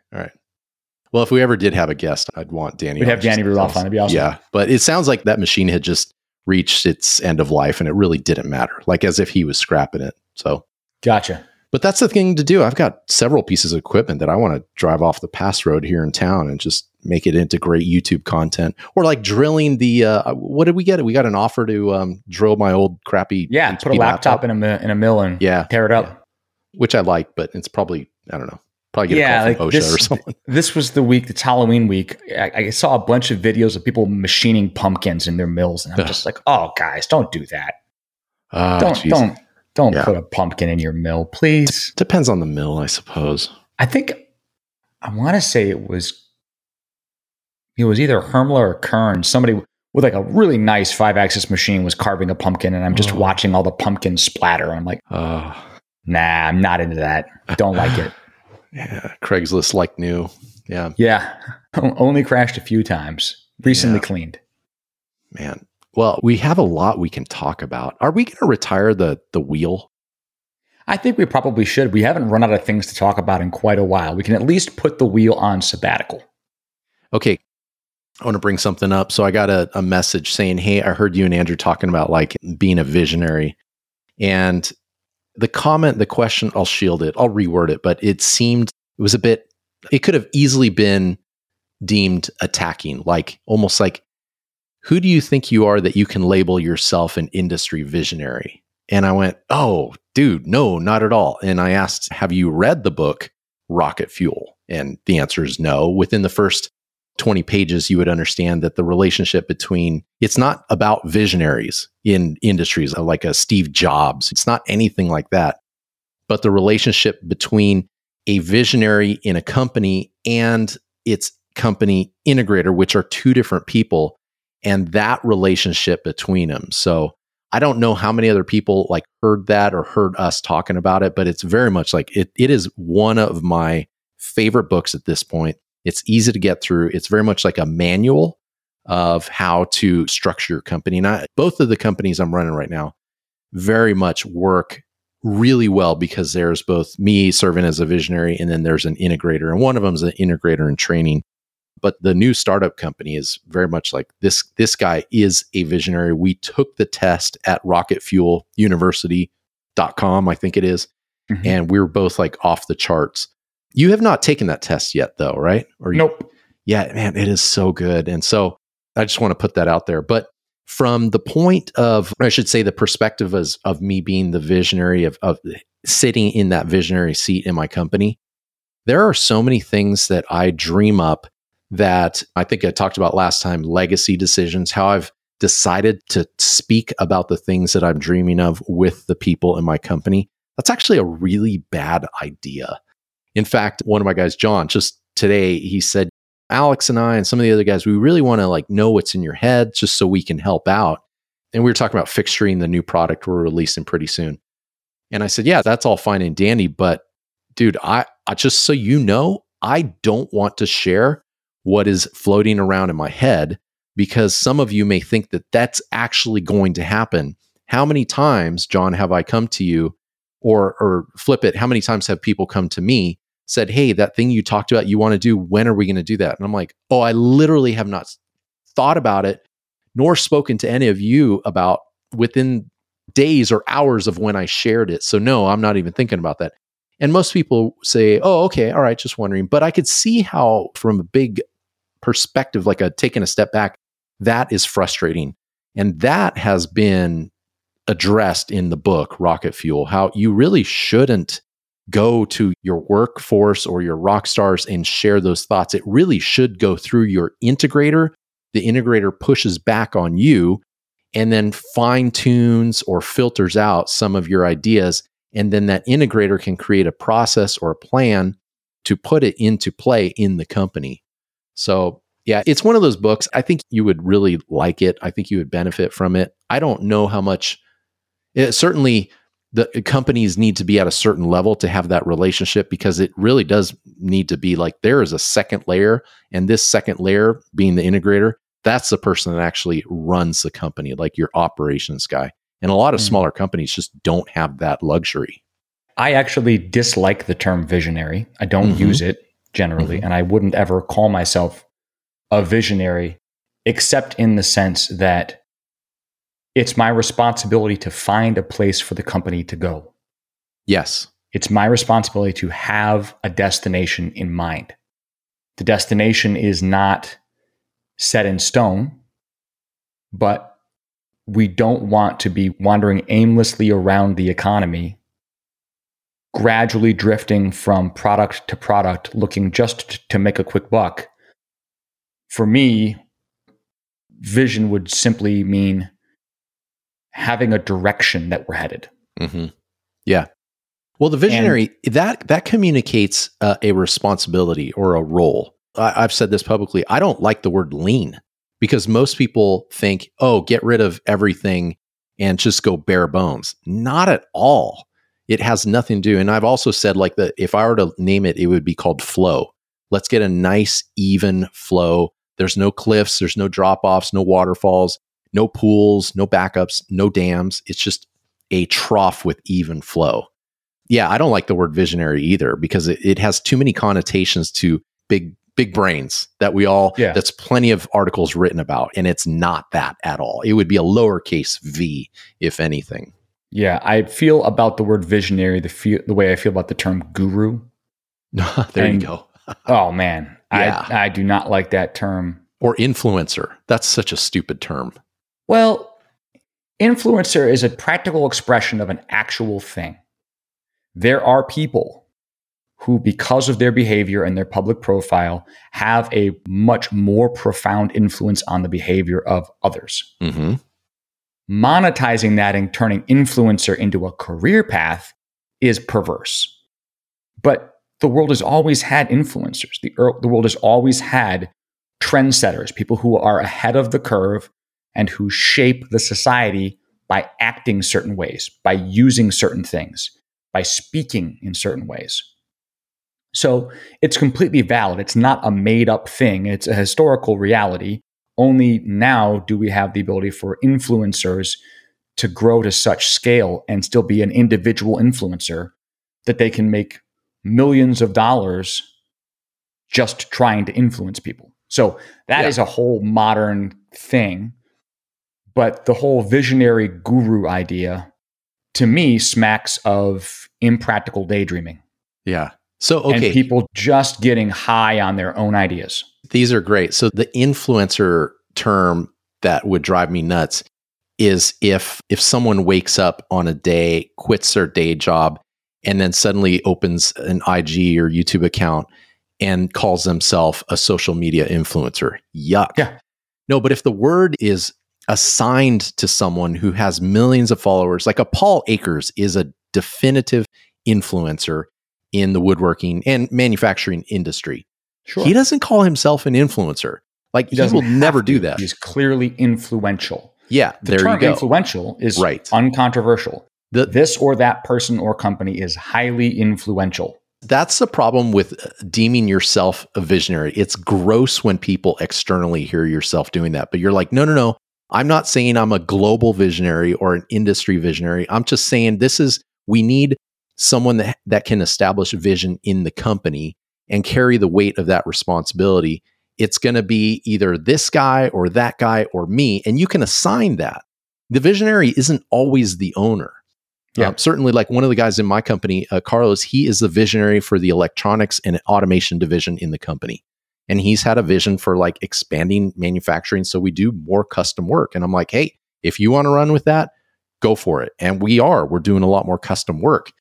Well, if we ever did have a guest, I'd want Danny. We'd have Danny Rudolph on. It'd be awesome. Yeah. But it sounds like that machine had just reached its end of life and it really didn't matter. Like as if he was scrapping it. So Gotcha. But that's the thing to do. I've got several pieces of equipment that I want to drive off the pass road here in town and just make it into great YouTube content. Or like drilling the uh, what did we get? We got an offer to um, drill my old crappy yeah, put a laptop, laptop, in a in a mill and yeah, tear it up. Yeah. Which I like, but it's probably I don't know. Probably get yeah, a call like from OSHA this, or something. This was the week. It's Halloween week. I, I, saw a bunch of videos of people machining pumpkins in their mills, and I'm just like, oh, guys, don't do that. Uh, don't geez. don't don't yeah. put a pumpkin in your mill, please. Depends on the mill, I suppose. I think I want to say it was it was either Hermle or Kern. Somebody with like a really nice five axis machine was carving a pumpkin, and I'm just oh. watching all the pumpkin splatter. I'm like, oh. nah, I'm not into that. Don't like it. yeah, Craigslist like new. Yeah, yeah. Only crashed a few times. Recently yeah. cleaned. Man, well, we have a lot we can talk about. Are we going to retire the the wheel? I think we probably should. We haven't run out of things to talk about in quite a while. We can at least put the wheel on sabbatical. Okay. I want to bring something up. So I got a, a message saying, Hey, I heard you and Andrew talking about like being a visionary. And the comment, the question, I'll shield it, I'll reword it, but it seemed it was a bit, it could have easily been deemed attacking, like almost like who do you think you are that you can label yourself an industry visionary? And I went, oh, dude, no, not at all. And I asked, have you read the book Rocket Fuel? And the answer is no. Within the first 20 pages, you would understand that the relationship between it's not about visionaries in industries like a Steve Jobs. It's not anything like that. But the relationship between a visionary in a company and its company integrator, which are two different people, and that relationship between them. So I don't know how many other people like heard that or heard us talking about it, but it's very much like it, it is one of my favorite books at this point. It's easy to get through. It's very much like a manual of how to structure your company. And I, both of the companies I'm running right now very much work really well because there's both me serving as a visionary and then there's an integrator. And one of them is an integrator in training but the new startup company is very much like this this guy is a visionary we took the test at rocketfueluniversity.com i think it is, mm-hmm. and we are both like off the charts you have not taken that test yet though right or nope yeah man it is so good and so i just want to put that out there but from the point of i should say the perspective as, of me being the visionary of, of sitting in that visionary seat in my company there are so many things that i dream up that I think I talked about last time legacy decisions, how I've decided to speak about the things that I'm dreaming of with the people in my company. That's actually a really bad idea. In fact, one of my guys, John, just today, he said, Alex and I and some of the other guys, we really want to like know what's in your head just so we can help out. And we were talking about fixturing the new product we're releasing pretty soon. And I said, yeah, that's all fine and dandy. But dude, I, I just so you know, I don't want to share what is floating around in my head because some of you may think that that's actually going to happen. How many times, John, have I come to you or or flip it, how many times have people come to me said, "Hey, that thing you talked about you want to do, when are we going to do that?" And I'm like, "Oh, I literally have not thought about it nor spoken to any of you about within days or hours of when I shared it. So no, I'm not even thinking about that." And most people say, "Oh, okay, all right, just wondering." But I could see how from a big perspective, like a taking a step back, that is frustrating. And that has been addressed in the book, Rocket Fuel, how you really shouldn't go to your workforce or your rock stars and share those thoughts. It really should go through your integrator. The integrator pushes back on you and then fine tunes or filters out some of your ideas. And then that integrator can create a process or a plan to put it into play in the company. So, yeah, it's one of those books. I think you would really like it. I think you would benefit from it. I don't know how much, it, certainly, the companies need to be at a certain level to have that relationship because it really does need to be like there is a second layer, and this second layer being the integrator, that's the person that actually runs the company, like your operations guy. And a lot of mm. smaller companies just don't have that luxury. I actually dislike the term visionary. I don't mm-hmm. use it generally. Mm-hmm. And I wouldn't ever call myself a visionary, except in the sense that it's my responsibility to find a place for the company to go. Yes. It's my responsibility to have a destination in mind. The destination is not set in stone, but we don't want to be wandering aimlessly around the economy, gradually drifting from product to product, looking just to make a quick buck. For me, vision would simply mean having a direction that we're headed. Mm-hmm. Yeah. Well, the visionary and, that that communicates uh, a responsibility or a role. I, I've said this publicly. I don't like the word lean because most people think, "Oh, get rid of everything and just go bare bones." Not at all. It has nothing to do. And I've also said like that if I were to name it, it would be called flow. Let's get a nice even flow. There's no cliffs, there's no drop offs, no waterfalls, no pools, no backups, no dams. It's just a trough with even flow. Yeah, I don't like the word visionary either because it, it has too many connotations to big big brains that we all yeah. that's plenty of articles written about and it's not that at all it would be a lowercase v if anything yeah i feel about the word visionary the feel, the way i feel about the term guru there and, you go oh man yeah. I, I do not like that term or influencer that's such a stupid term well Influencer is a practical expression of an actual thing. There are people who, because of their behavior and their public profile, have a much more profound influence on the behavior of others. Mm-hmm. Monetizing that and turning influencer into a career path is perverse. But the world has always had influencers. The, the world has always had trendsetters, people who are ahead of the curve and who shape the society by acting certain ways, by using certain things, by speaking in certain ways. So it's completely valid. It's not a made up thing, it's a historical reality. Only now do we have the ability for influencers to grow to such scale and still be an individual influencer that they can make millions of dollars just trying to influence people. So that yeah. is a whole modern thing but the whole visionary guru idea to me smacks of impractical daydreaming. Yeah. So, okay. And people just getting high on their own ideas. These are great. So, the influencer term that would drive me nuts is if if someone wakes up on a day, quits their day job, and then suddenly opens an IG or YouTube account and calls themselves a social media influencer. Yuck. Yeah. No, but if the word is assigned to someone who has millions of followers, like a Paul Akers is a definitive influencer in the woodworking and manufacturing industry. Sure. He doesn't call himself an influencer. Like he, he will never do that. He's clearly influential. Yeah, the there term you go. influential is right. uncontroversial. The, this or that person or company is highly influential. That's the problem with uh, deeming yourself a visionary. It's gross when people externally hear yourself doing that, but you're like, no, no, no. I'm not saying I'm a global visionary or an industry visionary. I'm just saying this is, we need someone that, that can establish vision in the company and carry the weight of that responsibility. It's going to be either this guy or that guy or me, and you can assign that. The visionary isn't always the owner. Yeah. Um, certainly, like one of the guys in my company, uh, Carlos, he is the visionary for the electronics and automation division in the company and he's had a vision for like expanding manufacturing so we do more custom work. And i'm like hey if you want to run with that go for it. And we are we're doing a lot more custom work.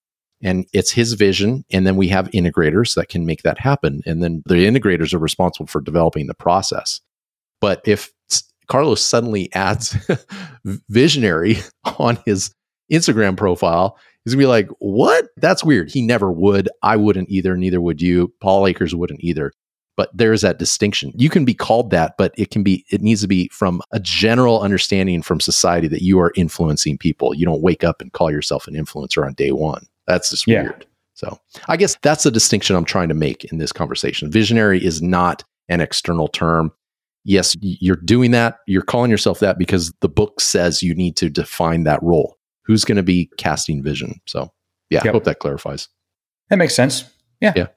And it's his vision and then we have integrators that can make that happen. And then the integrators are responsible for developing the process. But if carlos suddenly adds visionary on his instagram profile he's gonna be like what? That's weird. He never would. I wouldn't either neither would you. Paul akers wouldn't either but there's that distinction. You can be called that, but it can be, it needs to be from a general understanding from society that you are influencing people. You don't wake up and call yourself an influencer on day one. That's just yeah. weird. So I guess that's the distinction I'm trying to make in this conversation. Visionary is not an external term. Yes, you're doing that. You're calling yourself that because the book says you need to define that role. Who's going to be casting vision? So, yeah, yep. I hope that clarifies. That makes sense. Yeah. Yeah.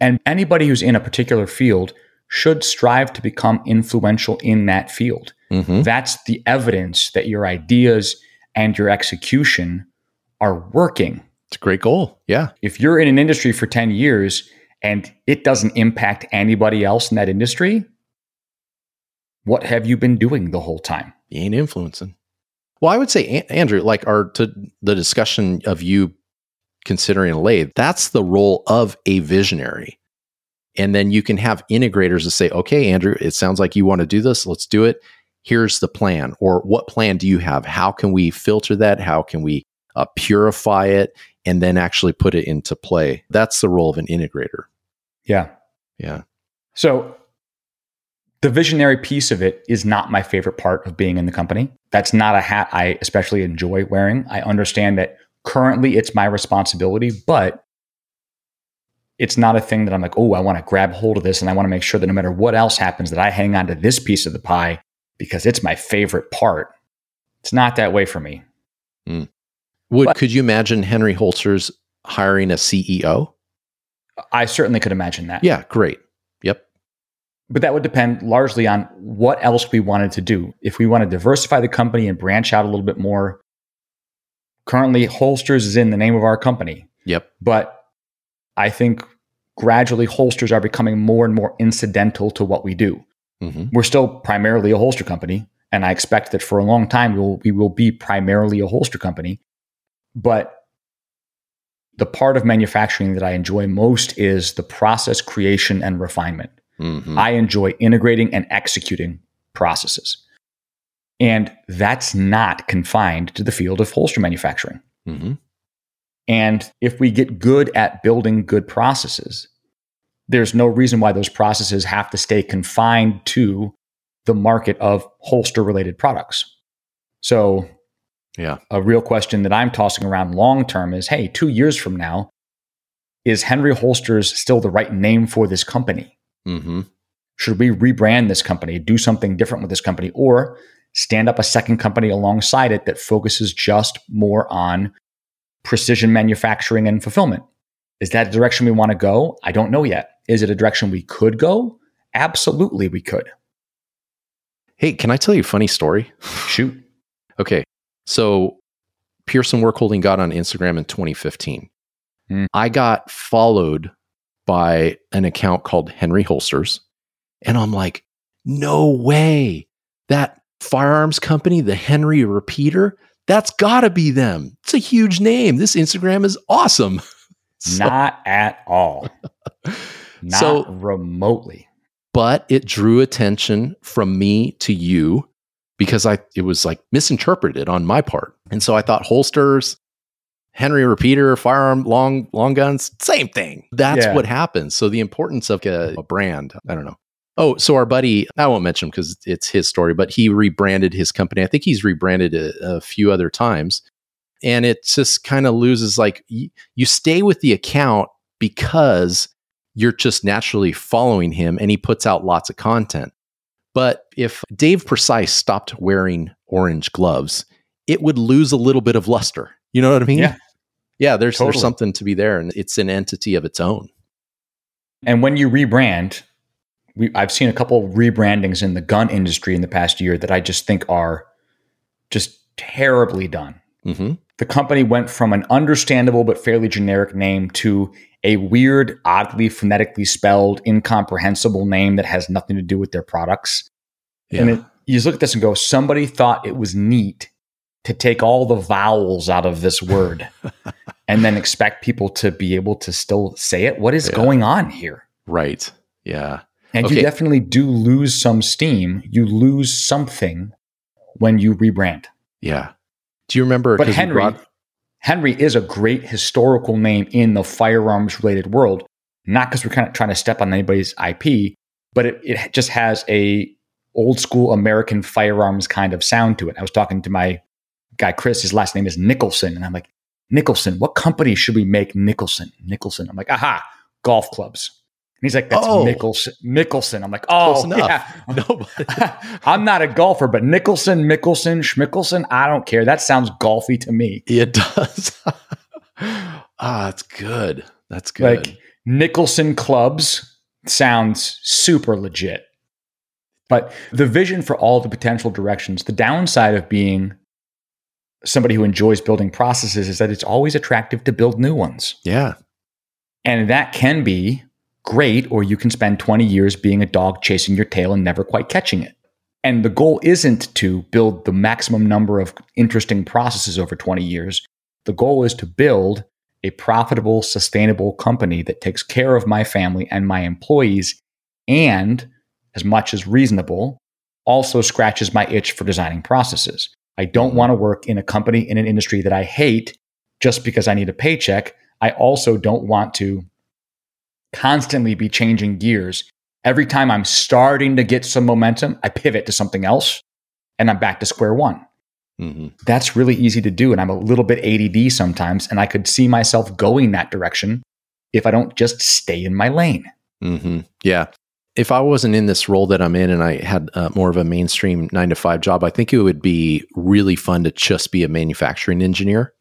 And anybody who's in a particular field should strive to become influential in that field. Mm-hmm. That's the evidence that your ideas and your execution are working It's a great goal. Yeah. If you're in an industry for 10 years and it doesn't impact anybody else in that industry, what have you been doing the whole time? You ain't influencing. Well, I would say, Andrew, like our to the discussion of you considering a lathe, that's the role of a visionary. And then you can have integrators to say, okay, Andrew, it sounds like you want to do this. Let's do it. Here's the plan. Or what plan do you have? How can we filter that? How can we uh, purify it and then actually put it into play? That's the role of an integrator. Yeah. Yeah. So the visionary piece of it is not my favorite part of being in the company. That's not a hat I especially enjoy wearing. I understand that currently it's my responsibility, but it's not a thing that I'm like, oh, I want to grab hold of this and I want to make sure that no matter what else happens, that I hang on to this piece of the pie because it's my favorite part. It's not that way for me. Mm. Would but, could you imagine Henry Holsters hiring a CEO? I certainly could imagine that. Yeah, great. Yep. But that would depend largely on what else we wanted to do. If we want to diversify the company and branch out a little bit more, currently Holsters is in the name of our company. Yep. But I think gradually holsters are becoming more and more incidental to what we do. Mm-hmm. We're still primarily a holster company, and I expect that for a long time we will, we will be primarily a holster company. But the part of manufacturing that I enjoy most is the process creation and refinement. Mm-hmm. I enjoy integrating and executing processes. And that's not confined to the field of holster manufacturing. Mm-hmm. And if we get good at building good processes, there's no reason why those processes have to stay confined to the market of holster related products. So, yeah, a real question that I'm tossing around long term is hey, two years from now, is Henry Holsters still the right name for this company? Mm-hmm. Should we rebrand this company, do something different with this company, or stand up a second company alongside it that focuses just more on precision manufacturing and fulfillment. Is that a direction we want to go? I don't know yet. Is it a direction we could go? Absolutely, we could. Hey, can I tell you a funny story? Shoot. okay. So, Pierson Workholding got on Instagram in 2015. Mm. I got followed by an account called Henry Holsters. And I'm like, no way. That firearms company, the Henry Repeater, that's got to be them. It's a huge name. This Instagram is awesome. so, Not at all. Not so, remotely. But it drew attention from me to you because I it was like misinterpreted on my part. And so I thought holsters, Henry repeater, firearm, long long guns, same thing. That's yeah. what happens. So the importance of a, a brand, I don't know. Oh, so our buddy, I won't mention him because it's his story, but he rebranded his company. I think he's rebranded a, a few other times. And it just kind of loses like y- you stay with the account because you're just naturally following him and he puts out lots of content. But if Dave Precise stopped wearing orange gloves, it would lose a little bit of luster. You know what I mean? Yeah. Yeah, there's totally. there's something to be there and it's an entity of its own. And when you rebrand, we, I've seen a couple of rebrandings in the gun industry in the past year that I just think are just terribly done. Mm-hmm. The company went from an understandable but fairly generic name to a weird, oddly phonetically spelled, incomprehensible name that has nothing to do with their products. Yeah. And it, you just look at this and go, somebody thought it was neat to take all the vowels out of this word and then expect people to be able to still say it. What is yeah. going on here? Right. Yeah. And okay. you definitely do lose some steam. You lose something when you rebrand. Yeah. Do you remember? But Henry, brought- Henry is a great historical name in the firearms related world. Not because we're kind of trying to step on anybody's IP, but it, it just has a old school American firearms kind of sound to it. I was talking to my guy Chris. His last name is Nicholson, and I'm like, Nicholson. What company should we make Nicholson? Nicholson. I'm like, aha, golf clubs. And he's like, that's oh. Mickelson. Mickelson. I'm like, oh, yeah. Nobody. I'm not a golfer, but Nicholson, Mickelson, Schmickelson, I don't care. That sounds golfy to me. It does. ah, that's good. That's good. Like Nicholson clubs sounds super legit. But the vision for all the potential directions, the downside of being somebody who enjoys building processes is that it's always attractive to build new ones. Yeah. And that can be great, or you can spend 20 years being a dog chasing your tail and never quite catching it. And the goal isn't to build the maximum number of interesting processes over 20 years. The goal is to build a profitable, sustainable company that takes care of my family and my employees and, as much as reasonable, also scratches my itch for designing processes. I don't want to work in a company in an industry that I hate just because I need a paycheck. I also don't want to constantly be changing gears. Every time I'm starting to get some momentum, I pivot to something else and I'm back to square one. Mm-hmm. That's really easy to do. And I'm a little bit ADD sometimes. And I could see myself going that direction if I don't just stay in my lane. Mm-hmm. Yeah if I wasn't in this role that I'm in and I had uh, more of a mainstream nine to five job, I think it would be really fun to just be a manufacturing engineer.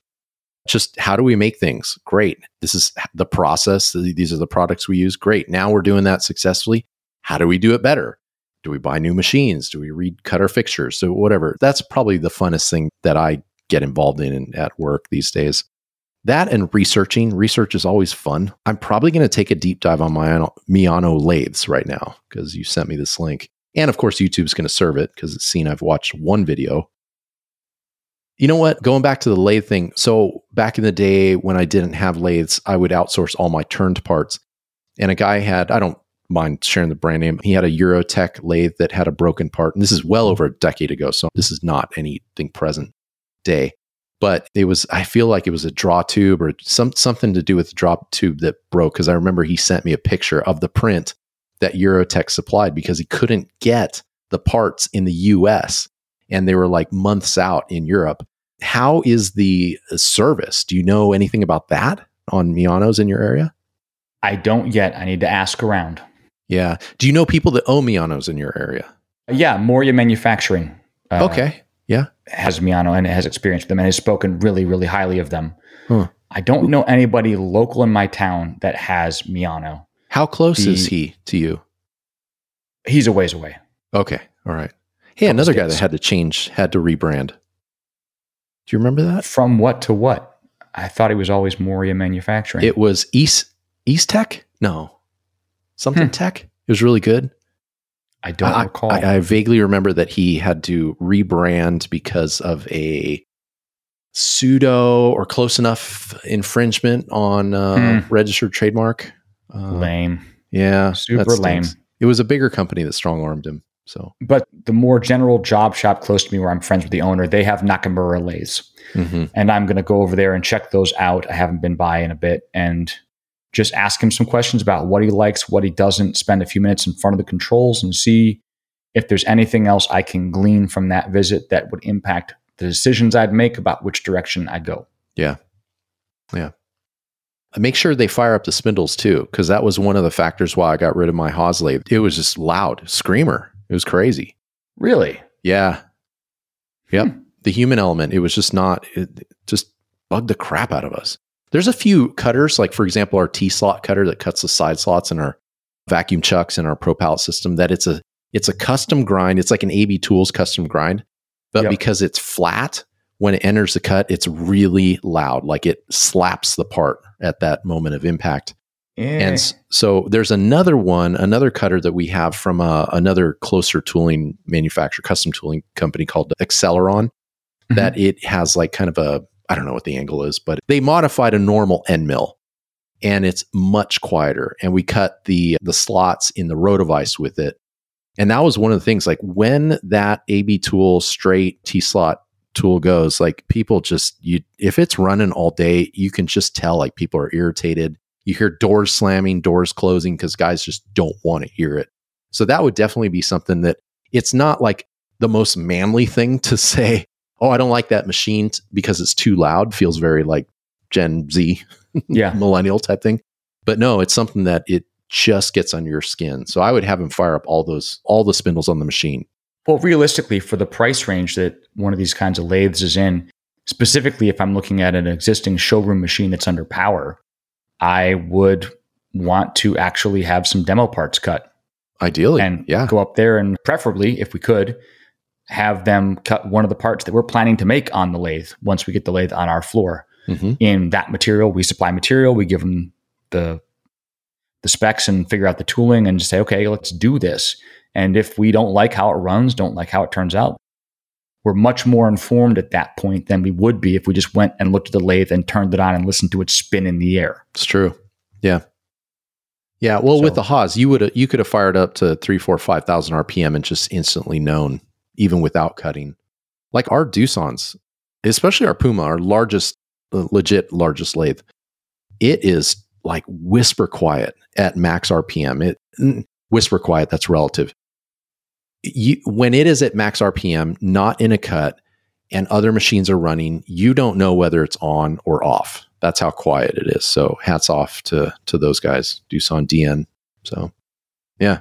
Just how do we make things? Great. This is the process. These are the products we use. Great. Now we're doing that successfully. How do we do it better? Do we buy new machines? Do we read cutter fixtures? So, whatever. That's probably the funnest thing that I get involved in at work these days. That and researching. Research is always fun. I'm probably going to take a deep dive on my Miyano lathes right now because you sent me this link. And of course, YouTube's going to serve it because it's seen I've watched one video. You know what? Going back to the lathe thing. So, back in the day when I didn't have lathes, I would outsource all my turned parts. And a guy had, I don't mind sharing the brand name, he had a Eurotech lathe that had a broken part. And this is well over a decade ago. So, this is not anything present day but it was I feel like it was a draw tube or some something to do with the drop tube that broke because I remember he sent me a picture of the print that Eurotech supplied because he couldn't get the parts in the US and they were like months out in Europe. How is the service? Do you know anything about that on Miyanos in your area? I don't yet. I need to ask around. Yeah. Do you know people that own Miyanos in your area? Yeah, Moria Manufacturing. Uh, okay. Yeah. Has Miyano and has experience with them and has spoken really, really highly of them. Huh. I don't know anybody local in my town that has Miyano. How close the, is he to you? He's a ways away. Okay. All right. Hey, another guy that had to change, had to rebrand. Do you remember that? From what to what? I thought he was always Moria Manufacturing. It was East East Tech? No. Something hmm. Tech. It was really good. I don't I, recall. I, I, vaguely remember that he had to rebrand because of a pseudo or close enough infringement on uh, hmm. registered trademark. Uh, lame. Yeah, super lame. It was a bigger company that strong armed him. So, but the more general job shop close to me, where I'm friends with the owner, they have Nakamura lathes. mm-hmm. and I'm going to go over there and check those out. I haven't been by in a bit, and just ask him some questions about what he likes, what he doesn't, spend a few minutes in front of the controls and see if there's anything else I can glean from that visit that would impact the decisions I'd make about which direction I'd go. Yeah. Yeah. Make sure they fire up the spindles too, because that was one of the factors why I got rid of my Hosley. It was just loud, screamer. It was crazy. Really? Yeah. Yep. Hmm. The human element, it was just not, it just bugged the crap out of us. There's a few cutters, like for example, our T slot cutter that cuts the side slots in our vacuum chucks and our Pro Pallet system. That it's a it's a custom grind. It's like an AB Tools custom grind, but yep. because it's flat, when it enters the cut, it's really loud. Like it slaps the part at that moment of impact. And eh. so there's another one, another cutter that we have from uh, another closer tooling manufacturer, custom tooling company called Acceleron, mm-hmm. that it has like kind of a I don't know what the angle is, but they modified a normal end mill and it's much quieter. And we cut the the slots in the Rotovice with it. And that was one of the things like when that AB tool straight T slot tool goes, like people just you if it's running all day, you can just tell like people are irritated. You hear doors slamming, doors closing because guys just don't want to hear it. So that would definitely be something that it's not like the most manly thing to say, oh, I don't like that machine because it's too loud, feels very like Gen Z, yeah, millennial type thing. But no, it's something that it just gets under your skin. So I would have him fire up all those all the spindles on the machine. Well, realistically, for the price range that one of these kinds of lathes is in, specifically if I'm looking at an existing showroom machine that's under power, I would want to actually have some demo parts cut. Ideally. And yeah. go up there and preferably, if we could, have them cut one of the parts that we're planning to make on the lathe once we get the lathe on our floor hmm in that material. We supply material, we give them the the specs and figure out the tooling and just say, okay, let's do this. And if we don't like how it runs, don't like how it turns out, we're much more informed at that point than we would be if we just went and looked at the lathe and turned it on and listened to it spin in the air. It's true. Yeah. Yeah. Well, with the Haas, you would you could have fired up to three, four, five thousand RPM and just instantly known, even without cutting. Like our Doosan's, especially our Puma, our largest, uh, legit largest lathe, it is like whisper quiet at max RPM. It mm, whisper quiet. That's relative. You when it is at max RPM, not in a cut, and other machines are running, you don't know whether it's on or off. That's how quiet it is. So hats off to to those guys, Doosan DN. So yeah,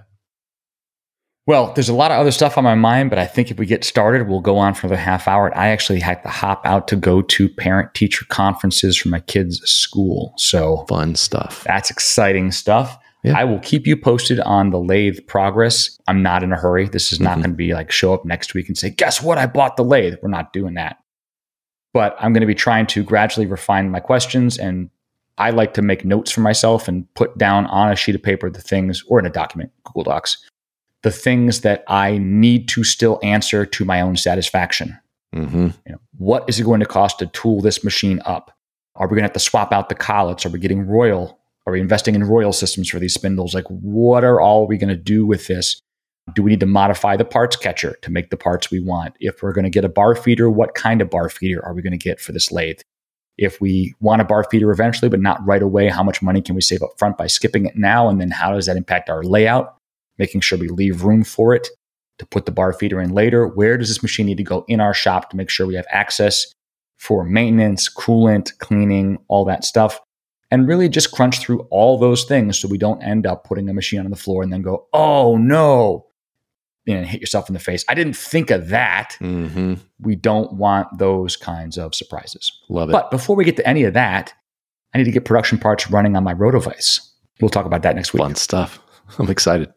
Well, there's a lot of other stuff on my mind, but I think if we get started, we'll go on for the half hour. I actually had to hop out to go to parent teacher conferences for my kids' school. So fun stuff. That's exciting stuff. Yeah. I will keep you posted on the lathe progress. I'm not in a hurry. This is not Mhm. going to be like show up next week and say, guess what? I bought the lathe. We're not doing that. But I'm going to be trying to gradually refine my questions. And I like to make notes for myself and put down on a sheet of paper the things, or in a document, Google Docs, the things that I need to still answer to my own satisfaction. hmm You know, what is it going to cost to tool this machine up? Are we going to have to swap out the collets? Are we getting Royal? Are we investing in Royal systems for these spindles? Like, what are all we going to do with this? Do we need to modify the parts catcher to make the parts we want? If we're going to get a bar feeder, what kind of bar feeder are we going to get for this lathe? If we want a bar feeder eventually, but not right away, how much money can we save up front by skipping it now? And then how does that impact our layout? Making sure we leave room for it to put the bar feeder in later. Where does this machine need to go in our shop to make sure we have access for maintenance, coolant, cleaning, all that stuff? And really just crunch through all those things so we don't end up putting a machine on the floor and then go, oh no, and hit yourself in the face. I didn't think of that. hmm We don't want those kinds of surprises. Love it. But before we get to any of that, I need to get production parts running on my Rotovice. We'll talk about that next week. Fun stuff. I'm excited.